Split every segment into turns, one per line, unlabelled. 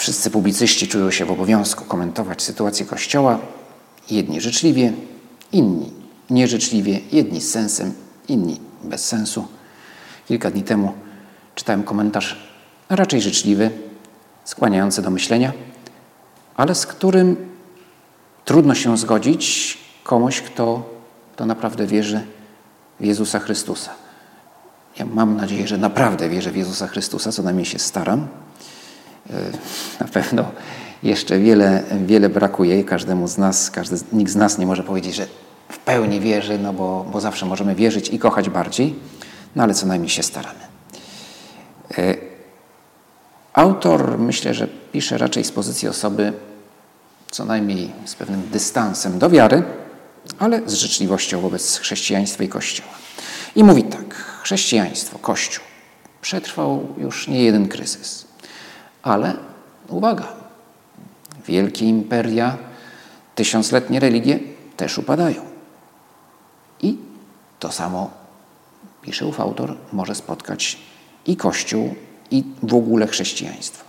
wszyscy publicyści czują się w obowiązku komentować sytuację Kościoła. Jedni życzliwie, inni nieżyczliwie, jedni z sensem, inni bez sensu. Kilka dni temu czytałem komentarz raczej życzliwy, skłaniający do myślenia, ale z którym trudno się zgodzić komuś, kto, kto naprawdę wierzy w Jezusa Chrystusa. Ja mam nadzieję, że naprawdę wierzę w Jezusa Chrystusa, co najmniej się staram. E, na pewno jeszcze wiele, wiele brakuje i każdemu z nas, każdy, nikt z nas nie może powiedzieć, że w pełni wierzy, no bo, bo zawsze możemy wierzyć i kochać bardziej, no ale co najmniej się staramy. E, autor myślę, że pisze raczej z pozycji osoby co najmniej z pewnym dystansem do wiary, ale z życzliwością wobec chrześcijaństwa i Kościoła. I mówi tak, chrześcijaństwo, Kościół przetrwał już nie jeden kryzys, ale uwaga, wielkie imperia, tysiącletnie religie też upadają. I to samo, pisze ów autor, może spotkać i Kościół, i w ogóle chrześcijaństwo.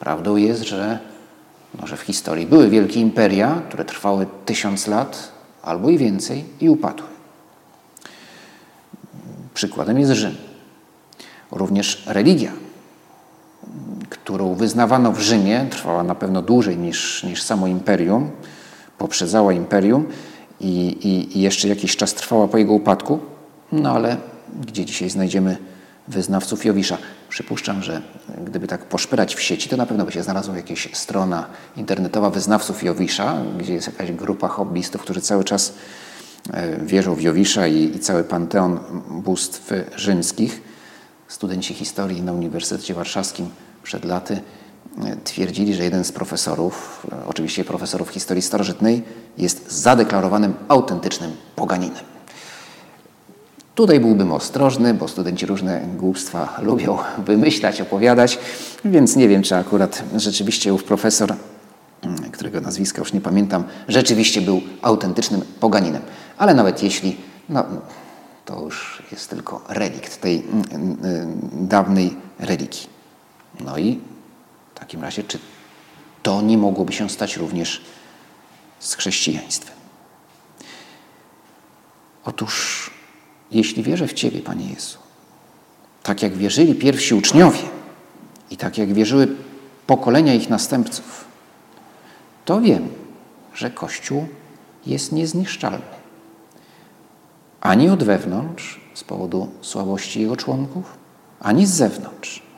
Prawdą jest, że, no, że w historii były wielkie imperia, które trwały tysiąc lat albo i więcej i upadły. Przykładem jest Rzym. Również religia, którą wyznawano w Rzymie, trwała na pewno dłużej niż, niż samo imperium, poprzedzała imperium i, i, i jeszcze jakiś czas trwała po jego upadku. No ale gdzie dzisiaj znajdziemy wyznawców Jowisza? Przypuszczam, że gdyby tak poszperać w sieci, to na pewno by się znalazła jakaś strona internetowa wyznawców Jowisza, gdzie jest jakaś grupa hobbystów, którzy cały czas e, wierzą w Jowisza i, i cały panteon bóstw rzymskich. Studenci historii na Uniwersytecie Warszawskim przed laty e, twierdzili, że jeden z profesorów, e, oczywiście profesorów historii starożytnej, jest zadeklarowanym autentycznym poganinem. Tutaj byłbym ostrożny, bo studenci różne głupstwa lubią wymyślać, opowiadać, więc nie wiem, czy akurat rzeczywiście ów profesor, mm, którego nazwiska już nie pamiętam, rzeczywiście był autentycznym poganinem. Ale nawet jeśli, no, to już jest tylko relikt tej mm, mm, dawnej religii. No i w takim razie, czy to nie mogłoby się stać również z chrześcijaństwem? Otóż, jeśli wierzę w Ciebie, Panie Jezu, tak jak wierzyli pierwsi uczniowie i tak jak wierzyły pokolenia ich następców, to wiem, że Kościół jest niezniszczalny. Ani od wewnątrz, z powodu słabości jego członków, ani z zewnątrz.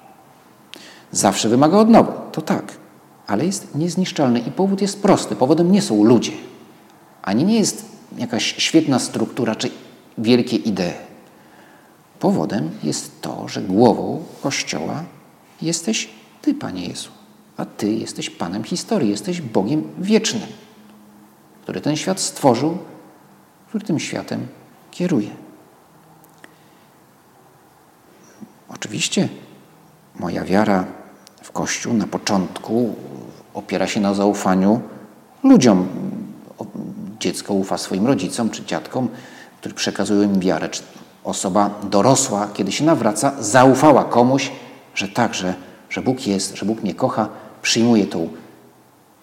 Zawsze wymaga odnowy, to tak, ale jest niezniszczalny i powód jest prosty. Powodem nie są ludzie, ani nie jest jakaś świetna struktura czy wielkie idee. Powodem jest to, że głową Kościoła jesteś Ty, Panie Jezu, a Ty jesteś Panem historii, jesteś Bogiem wiecznym, który ten świat stworzył, który tym światem kieruje. Oczywiście moja wiara w Kościół na początku opiera się na zaufaniu ludziom. Dziecko ufa swoim rodzicom czy dziadkom, którzy przekazują im wiarę. Czy osoba dorosła, kiedy się nawraca, zaufała komuś, że tak, że, że Bóg jest, że Bóg mnie kocha, przyjmuje tą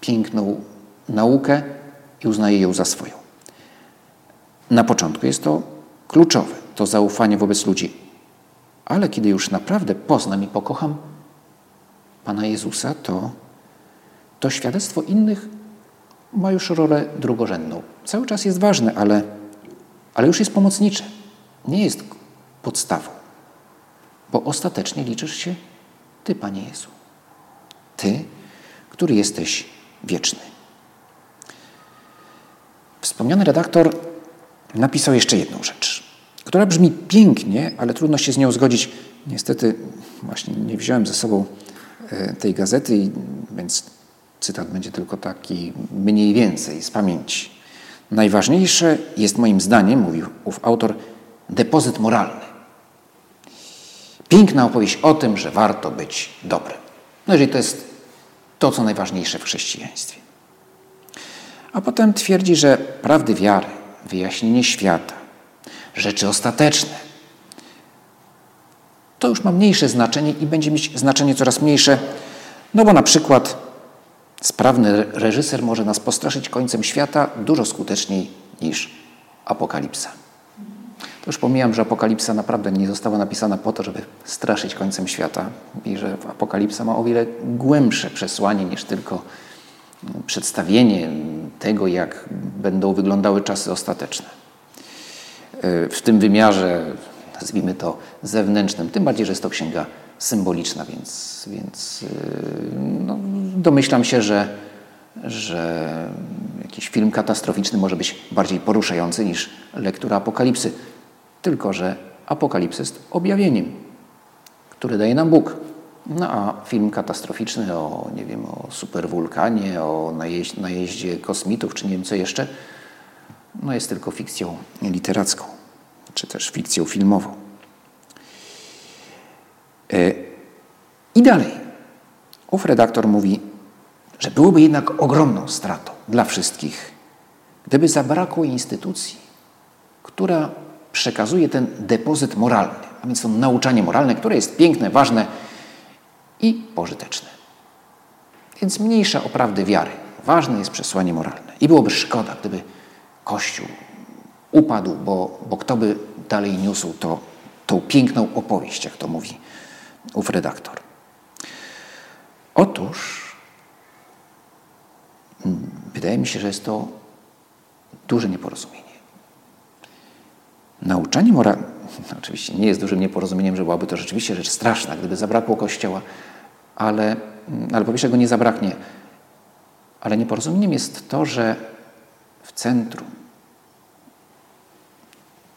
piękną naukę i uznaje ją za swoją. Na początku jest to kluczowe, to zaufanie wobec ludzi. Ale kiedy już naprawdę poznam i pokocham Pana Jezusa, to, to świadectwo innych ma już rolę drugorzędną. Cały czas jest ważne, ale, ale już jest pomocnicze. Nie jest podstawą. Bo ostatecznie liczysz się Ty, Panie Jezu. Ty, który jesteś wieczny. Wspomniany redaktor napisał jeszcze jedną rzecz, która brzmi pięknie, ale trudno się z nią zgodzić. Niestety właśnie nie wziąłem ze sobą e, tej gazety, więc cytat będzie tylko taki mniej więcej z pamięci. Najważniejsze jest moim zdaniem, mówił ów autor, depozyt moralny. Piękna opowieść o tym, że warto być dobrym. No jeżeli to jest to, co najważniejsze w chrześcijaństwie. A potem twierdzi, że prawdy wiary, wyjaśnienie świata, rzeczy ostateczne, to już ma mniejsze znaczenie i będzie mieć znaczenie coraz mniejsze, no bo na przykład sprawny reżyser może nas postraszyć końcem świata dużo skuteczniej niż apokalipsa. To już pomijam, że apokalipsa naprawdę nie została napisana po to, żeby straszyć końcem świata i że apokalipsa ma o wiele głębsze przesłanie niż tylko przedstawienie tego, jak będą wyglądały czasy ostateczne. W tym wymiarze, nazwijmy to zewnętrznym, tym bardziej, że jest to księga symboliczna, więc, więc no, domyślam się, że, że jakiś film katastroficzny może być bardziej poruszający niż lektura apokalipsy. Tylko, że apokalipsy jest objawieniem, które daje nam Bóg. No a film katastroficzny o, nie wiem, o superwulkanie, o najeździe, najeździe kosmitów, czy nie wiem co jeszcze, no jest tylko fikcją literacką, czy też fikcją filmową. E, I dalej. Ów redaktor mówi, że byłoby jednak ogromną stratą dla wszystkich, gdyby zabrakło instytucji, która przekazuje ten depozyt moralny, a więc to nauczanie moralne, które jest piękne, ważne i pożyteczne. Więc mniejsza o prawdy wiary. Ważne jest przesłanie moralne. I byłoby szkoda, gdyby Kościół upadł, bo, bo kto by dalej niósł to, tą piękną opowieść, jak to mówi ów redaktor. Otóż mm, wydaje mi się, że jest to duże nieporozumienie. Nauczanie moralne, no oczywiście nie jest dużym nieporozumieniem, że byłaby to rzeczywiście rzecz straszna, gdyby zabrakło Kościoła, ale, ale po pierwsze go nie zabraknie. Ale nieporozumieniem jest to, że centrum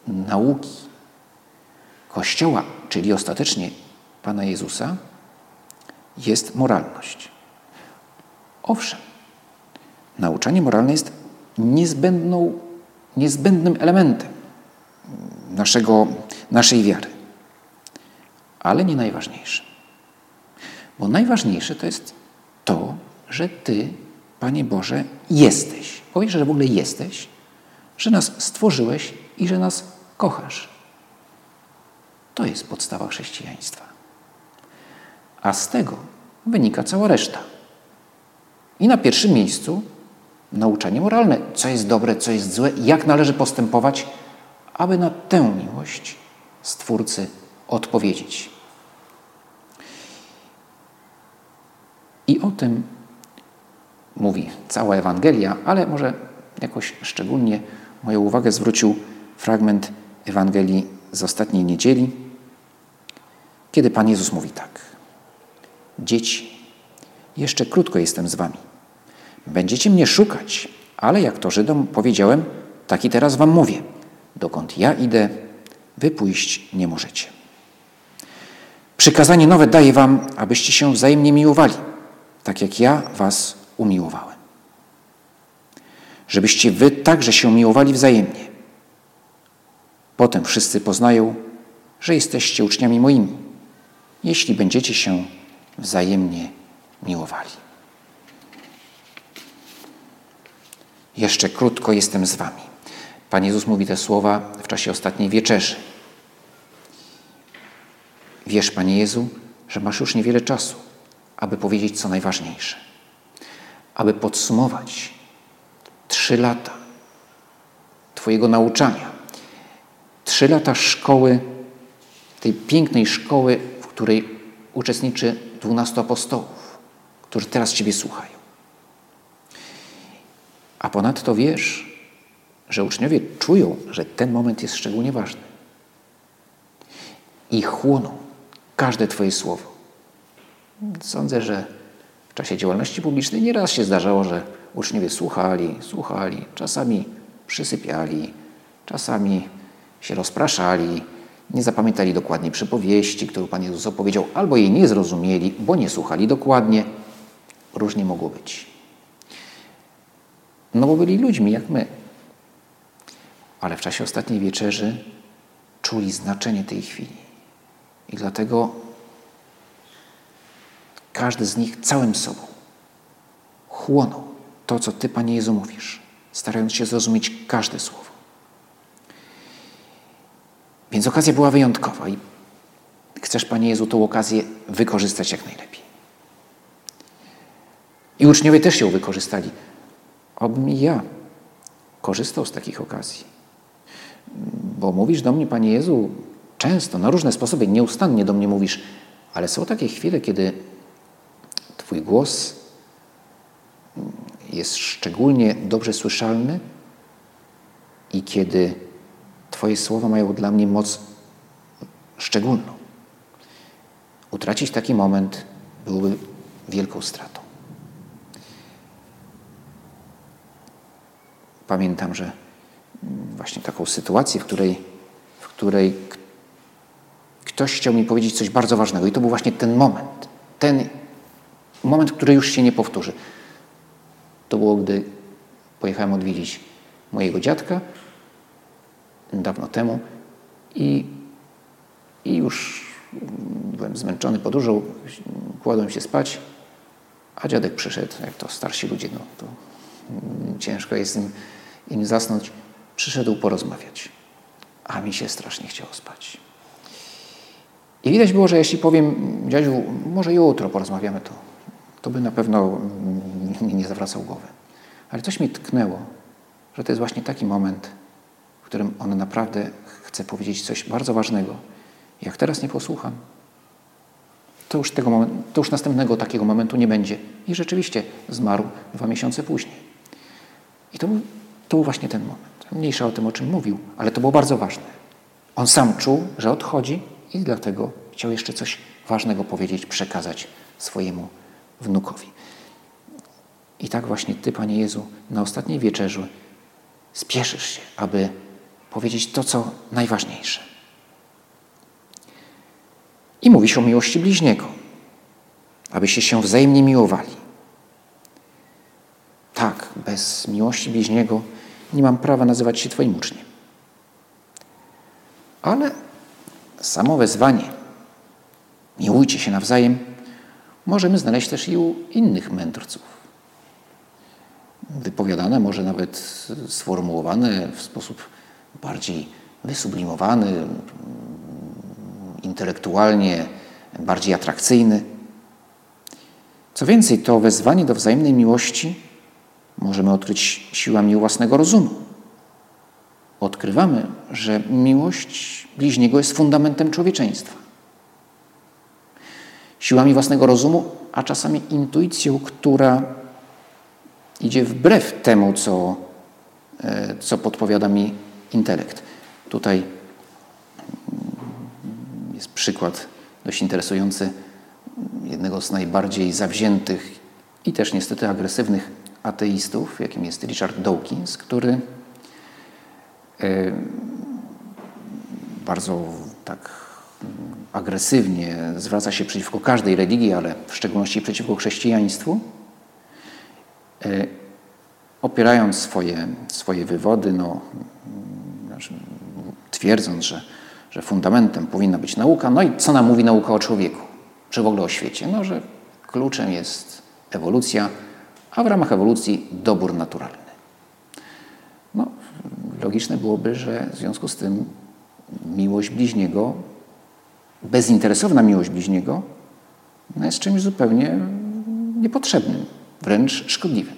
nauki Kościoła, czyli ostatecznie Pana Jezusa, jest moralność. Owszem, nauczanie moralne jest niezbędną, niezbędnym elementem naszego, naszej wiary, ale nie najważniejszym. Bo najważniejsze to jest to, że Ty, Panie Boże, jesteś. Powiesz, że w ogóle jesteś, że nas stworzyłeś i że nas kochasz. To jest podstawa chrześcijaństwa. A z tego wynika cała reszta. I na pierwszym miejscu nauczanie moralne, co jest dobre, co jest złe, jak należy postępować, aby na tę miłość Stwórcy odpowiedzieć. I o tym mówi cała Ewangelia, ale może jakoś szczególnie moją uwagę zwrócił fragment Ewangelii z ostatniej niedzieli, kiedy Pan Jezus mówi tak. Dzieci, jeszcze krótko jestem z wami. Będziecie mnie szukać, ale jak to Żydom powiedziałem, tak i teraz wam mówię. Dokąd ja idę, wy pójść nie możecie. Przykazanie nowe daję wam, abyście się wzajemnie miłowali, tak jak ja was umiłowałem. Żebyście wy także się miłowali wzajemnie. Potem wszyscy poznają, że jesteście uczniami moimi, jeśli będziecie się wzajemnie miłowali. Jeszcze krótko jestem z wami. Pan Jezus mówi te słowa w czasie ostatniej wieczerzy. Wiesz, Panie Jezu, że masz już niewiele czasu, aby powiedzieć co najważniejsze, aby podsumować trzy lata Twojego nauczania, trzy lata szkoły, tej pięknej szkoły, w której uczestniczy dwunastu apostołów, którzy teraz Ciebie słuchają. A ponadto wiesz, że uczniowie czują, że ten moment jest szczególnie ważny. I chłoną każde Twoje słowo. Sądzę, że czasie działalności publicznej nieraz się zdarzało, że uczniowie słuchali, słuchali, czasami przysypiali, czasami się rozpraszali, nie zapamiętali dokładnie przypowieści, którą Pan Jezus opowiedział, albo jej nie zrozumieli, bo nie słuchali dokładnie. Różnie mogło być. No bo byli ludźmi jak my. Ale w czasie ostatniej wieczerzy czuli znaczenie tej chwili. I dlatego każdy z nich całym sobą chłonął to, co Ty, Panie Jezu, mówisz, starając się zrozumieć każde słowo. Więc okazja była wyjątkowa i chcesz, Panie Jezu, tą okazję wykorzystać jak najlepiej. I uczniowie też ją wykorzystali. Obym ja korzystał z takich okazji. Bo mówisz do mnie, Panie Jezu, często, na różne sposoby, nieustannie do mnie mówisz, ale są takie chwile, kiedy Twój głos jest szczególnie dobrze słyszalny i kiedy Twoje słowa mają dla mnie moc szczególną. Utracić taki moment byłoby wielką stratą. Pamiętam, że właśnie taką sytuację, w której, w której ktoś chciał mi powiedzieć coś bardzo ważnego i to był właśnie ten moment. Ten moment, który już się nie powtórzy. To było, gdy pojechałem odwiedzić mojego dziadka dawno temu i, i już byłem zmęczony podróżą, kładłem się spać, a dziadek przyszedł, jak to starsi ludzie, no to ciężko jest im, im zasnąć, przyszedł porozmawiać, a mi się strasznie chciało spać. I widać było, że jeśli powiem, dziadziu, może jutro porozmawiamy, to, to by na pewno mi nie zawracał głowy. Ale coś mi tknęło, że to jest właśnie taki moment, w którym on naprawdę chce powiedzieć coś bardzo ważnego. Jak teraz nie posłucham, to już, tego momentu, to już następnego takiego momentu nie będzie. I rzeczywiście zmarł dwa miesiące później. I to to był właśnie ten moment. Mniejsza o tym, o czym mówił, ale to było bardzo ważne. On sam czuł, że odchodzi i dlatego chciał jeszcze coś ważnego powiedzieć, przekazać swojemu wnukowi. I tak właśnie Ty, Panie Jezu, na ostatniej wieczerzy spieszysz się, aby powiedzieć to, co najważniejsze. I mówisz o miłości bliźniego, abyście się wzajemnie miłowali. Tak, bez miłości bliźniego nie mam prawa nazywać się Twoim uczniem. Ale samo wezwanie miłujcie się nawzajem możemy znaleźć też i u innych mędrców. Wypowiadane, może nawet sformułowane w sposób bardziej wysublimowany, intelektualnie bardziej atrakcyjny. Co więcej, to wezwanie do wzajemnej miłości możemy odkryć siłami własnego rozumu. Odkrywamy, że miłość bliźniego jest fundamentem człowieczeństwa. Siłami własnego rozumu, a czasami intuicją, która idzie wbrew temu, co, e, co podpowiada mi intelekt. Tutaj jest przykład dość interesujący jednego z najbardziej zawziętych i też niestety agresywnych ateistów, jakim jest Richard Dawkins, który e, bardzo tak agresywnie zwraca się przeciwko każdej religii, ale w szczególności przeciwko chrześcijaństwu, e, opierając swoje, swoje wywody, no, znaczy, twierdząc, że, że fundamentem powinna być nauka. No i co nam mówi nauka o człowieku, czy w ogóle o świecie? No, że kluczem jest ewolucja, a w ramach ewolucji dobór naturalny. No, logiczne byłoby, że w związku z tym miłość bliźniego, bezinteresowna miłość bliźniego, jest czymś zupełnie niepotrzebnym, wręcz szkodliwym.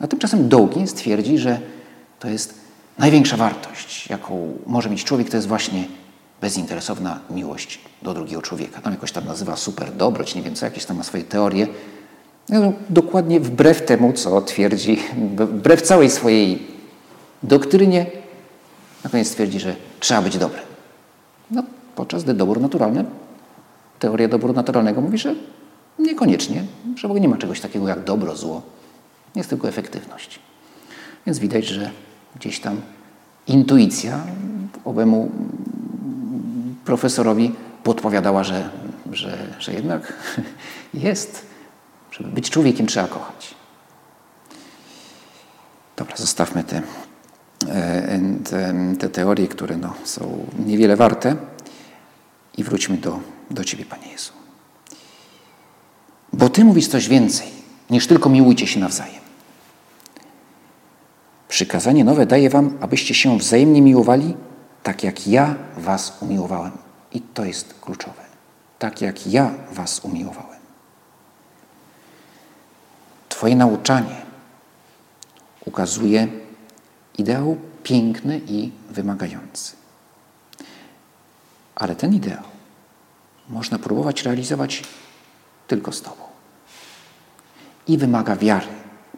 A tymczasem Dawkins twierdzi, że to jest największa wartość, jaką może mieć człowiek, to jest właśnie bezinteresowna miłość do drugiego człowieka. Tam jakoś tam nazywa super dobroć, nie wiem co, jakieś tam ma swoje teorie. No, dokładnie wbrew temu, co twierdzi, wbrew całej swojej doktrynie, na koniec twierdzi, że trzeba być dobrym. No, podczas gdy dobór naturalny, teoria doboru naturalnego mówi, że niekoniecznie, że w ogóle nie ma czegoś takiego jak dobro, zło. Jest tylko efektywność. Więc widać, że gdzieś tam intuicja owemu profesorowi podpowiadała, że, że, że jednak jest, żeby być człowiekiem trzeba kochać. Dobra, zostawmy te, e, te, te teorie, które no, są niewiele warte i wróćmy do, do Ciebie, Panie Jezu. Bo Ty mówisz coś więcej niż tylko miłujcie się nawzajem. Przykazanie nowe daję Wam, abyście się wzajemnie miłowali, tak jak ja Was umiłowałem. I to jest kluczowe. Tak jak ja Was umiłowałem. Twoje nauczanie ukazuje ideał piękny i wymagający. Ale ten ideał można próbować realizować tylko z Tobą. I wymaga wiary,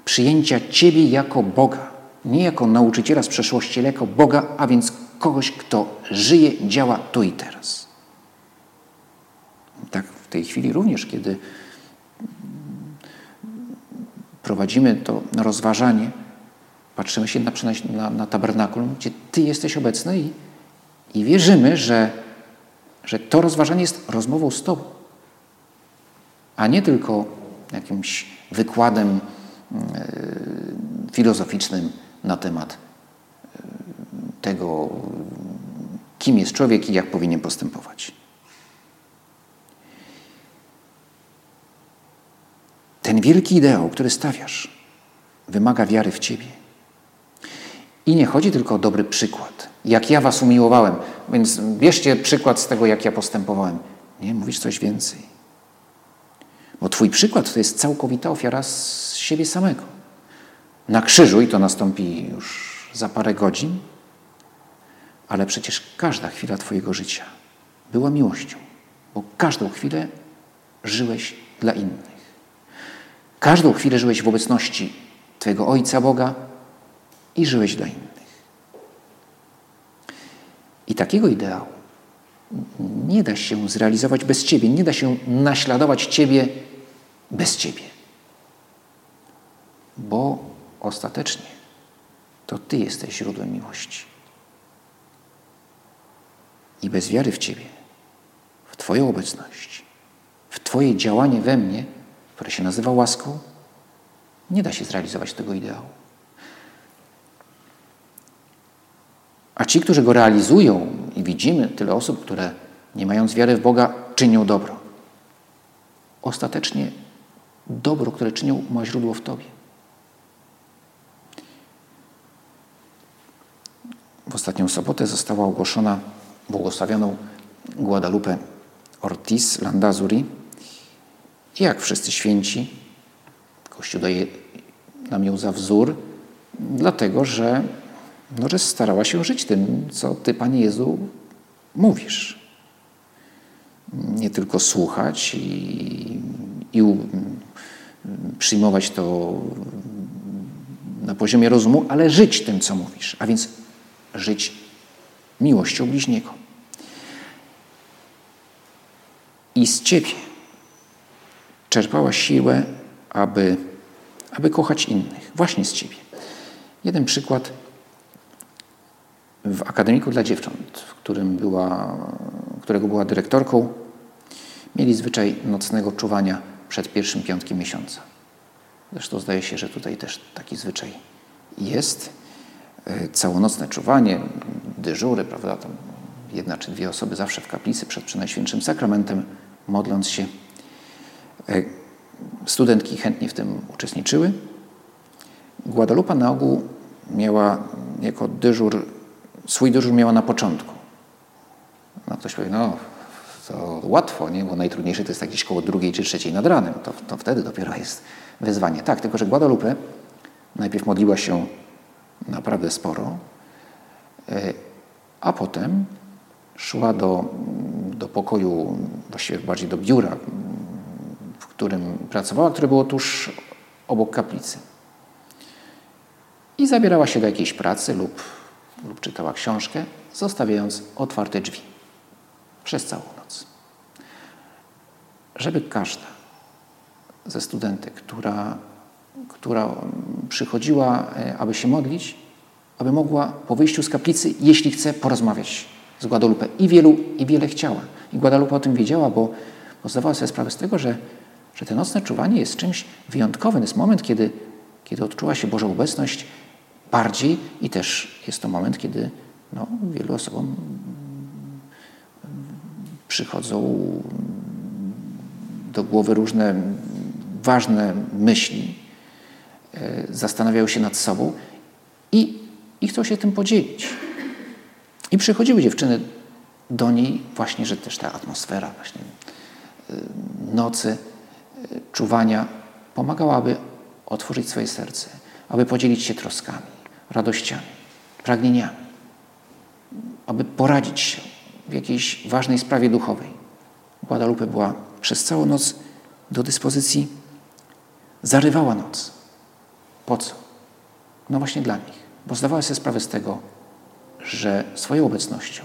przyjęcia Ciebie jako Boga, nie jako nauczyciela z przeszłości, ale jako Boga, a więc kogoś, kto żyje, działa tu i teraz. Tak w tej chwili również, kiedy prowadzimy to rozważanie, patrzymy się na, na, na tabernakulum, gdzie Ty jesteś obecny i, i wierzymy, że, że to rozważanie jest rozmową z Tobą, a nie tylko jakimś wykładem yy, filozoficznym na temat yy, tego, kim jest człowiek i jak powinien postępować. Ten wielki ideał, który stawiasz, wymaga wiary w Ciebie. I nie chodzi tylko o dobry przykład. Jak ja Was umiłowałem, więc bierzcie przykład z tego, jak ja postępowałem. Nie, mówisz coś więcej. Bo Twój przykład to jest całkowita ofiara z siebie samego. Na krzyżu, i to nastąpi już za parę godzin, ale przecież każda chwila Twojego życia była miłością, bo każdą chwilę żyłeś dla innych. Każdą chwilę żyłeś w obecności Twojego Ojca Boga i żyłeś dla innych. I takiego ideału nie da się zrealizować bez Ciebie, nie da się naśladować Ciebie bez Ciebie. Bo ostatecznie to Ty jesteś źródłem miłości. I bez wiary w Ciebie, w Twoją obecność, w Twoje działanie we mnie, które się nazywa łaską, nie da się zrealizować tego ideału. A ci, którzy go realizują, i widzimy tyle osób, które nie mając wiary w Boga, czynią dobro. Ostatecznie dobro, które czynią, ma źródło w Tobie. W ostatnią sobotę została ogłoszona błogosławioną Guadalupe Ortiz Landazuri. I jak wszyscy święci, Kościół daje nam ją za wzór, dlatego że, no, że starała się żyć tym, co Ty, Panie Jezu, mówisz. Nie tylko słuchać i, i przyjmować to na poziomie rozumu, ale żyć tym, co mówisz, a więc żyć miłością bliźniego. I z Ciebie czerpała siłę, aby, aby kochać innych. Właśnie z Ciebie. Jeden przykład w Akademiku dla Dziewcząt, w którym była, którego była dyrektorką, mieli zwyczaj nocnego czuwania przed pierwszym piątkiem miesiąca. Zresztą zdaje się, że tutaj też taki zwyczaj jest. E, całonocne czuwanie, dyżury, prawda? Tam jedna czy dwie osoby zawsze w kaplicy przed Przenajświętszym Sakramentem, modląc się. E, studentki chętnie w tym uczestniczyły. Guadalupa na ogół miała jako dyżur, swój dyżur miała na początku. No ktoś powie, no to łatwo, nie? bo najtrudniejsze to jest gdzieś koło drugiej czy trzeciej nad ranem. To, to wtedy dopiero jest wyzwanie. Tak, tylko że Guadalupe najpierw modliła się naprawdę sporo, e, a potem szła do, do pokoju, właściwie bardziej do biura, w którym pracowała, które było tuż obok kaplicy. I zabierała się do jakiejś pracy lub, lub czytała książkę, zostawiając otwarte drzwi przez całą noc. Żeby każda ze studentek, która, która przychodziła, e, aby się modlić, aby mogła po wyjściu z kaplicy, jeśli chce, porozmawiać z Guadalupe. I wielu, i wiele chciała. I Guadalupe o tym wiedziała, bo, bo zdawała sobie sprawę z tego, że, że te nocne czuwanie jest czymś wyjątkowym. Jest moment, kiedy, kiedy odczuła się Boża obecność bardziej i też jest to moment, kiedy no, wielu osobom przychodzą do głowy różne ważne myśli, e, zastanawiają się nad sobą i, i chcą się tym podzielić. I przychodziły dziewczyny do niej właśnie, że też ta atmosfera właśnie e, nocy, e, czuwania pomagała, aby otworzyć swoje serce, aby podzielić się troskami, radościami, pragnieniami, aby poradzić się w jakiejś ważnej sprawie duchowej. Guadalupe była przez całą noc do dyspozycji, zarywała noc. Po co? No właśnie dla nich, bo zdawała sobie sprawę z tego, że swoją obecnością,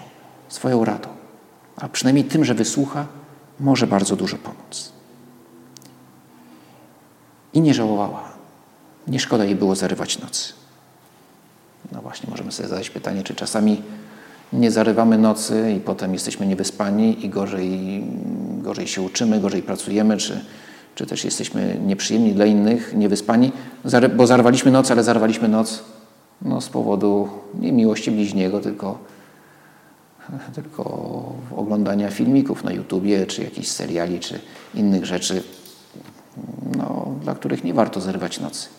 swoją radą, a przynajmniej tym, że wysłucha, może bardzo dużo pomóc. I nie żałowała. Nie szkoda jej było zarywać nocy. No właśnie, możemy sobie zadać pytanie, czy czasami nie zarywamy nocy i potem jesteśmy niewyspani i gorzej, gorzej się uczymy, gorzej pracujemy, czy, czy też jesteśmy nieprzyjemni dla innych, niewyspani, bo zarwaliśmy noc, ale zarwaliśmy noc no, z powodu nie miłości bliźniego, tylko, tylko oglądania filmików na YouTubie, czy jakichś seriali, czy innych rzeczy, no, dla których nie warto zerwać nocy.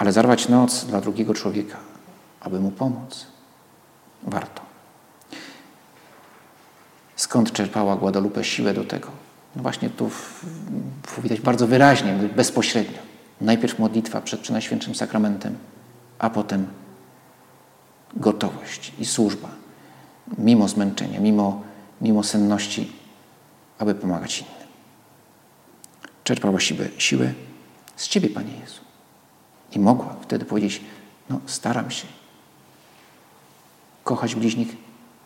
Ale zarwać noc dla drugiego człowieka, aby mu pomóc, warto. Skąd czerpała Guadalupe siłę do tego? No właśnie tu widać bardzo wyraźnie, bezpośrednio. Najpierw modlitwa przed Przenajświętszym Sakramentem, a potem gotowość i służba, mimo zmęczenia, mimo, mimo senności, aby pomagać innym. Czerpała siłę, siłę z Ciebie, Panie Jezu. I mogła wtedy powiedzieć, no staram się, kochać bliźnich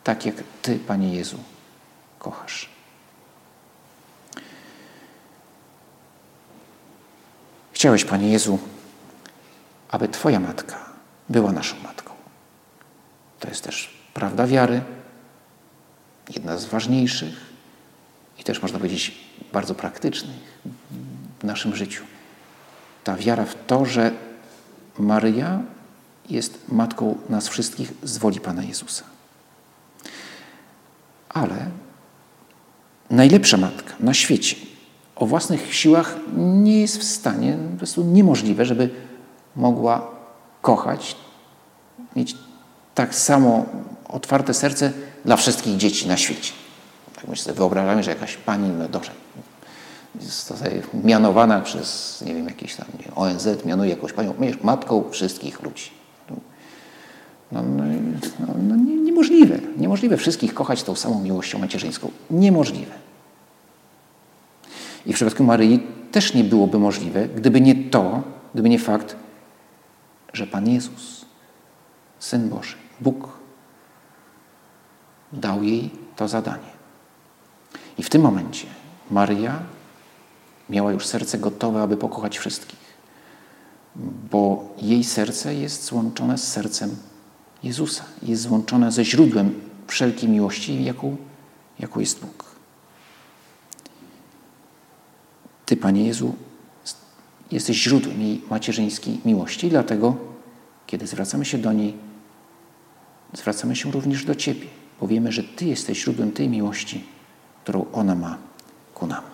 tak, jak Ty, Panie Jezu, kochasz. Chciałeś, Panie Jezu, aby Twoja matka była naszą matką. To jest też prawda wiary, jedna z ważniejszych i też można powiedzieć bardzo praktycznych w naszym życiu. Ta wiara w to, że Maryja jest matką nas wszystkich z woli Pana Jezusa. Ale najlepsza matka na świecie o własnych siłach nie jest w stanie, po prostu niemożliwe, żeby mogła kochać, mieć tak samo otwarte serce dla wszystkich dzieci na świecie. Tak my sobie wyobrażamy, że jakaś pani, no dobrze, jest tutaj mianowana przez, nie wiem, jakiś tam nie, ONZ, mianuje jakąś panią, matką wszystkich ludzi. No, no, no, no nie, niemożliwe. Niemożliwe wszystkich kochać tą samą miłością macierzyńską. Niemożliwe. I w przypadku Maryi też nie byłoby możliwe, gdyby nie to, gdyby nie fakt, że Pan Jezus, Syn Boży, Bóg, dał jej to zadanie. I w tym momencie Maryja miała już serce gotowe, aby pokochać wszystkich, bo jej serce jest złączone z sercem Jezusa. Jest złączone ze źródłem wszelkiej miłości, jaką, jaką jest Bóg. Ty, Panie Jezu, jesteś źródłem jej macierzyńskiej miłości, dlatego, kiedy zwracamy się do niej, zwracamy się również do Ciebie, bo wiemy, że Ty jesteś źródłem tej miłości, którą ona ma ku nam.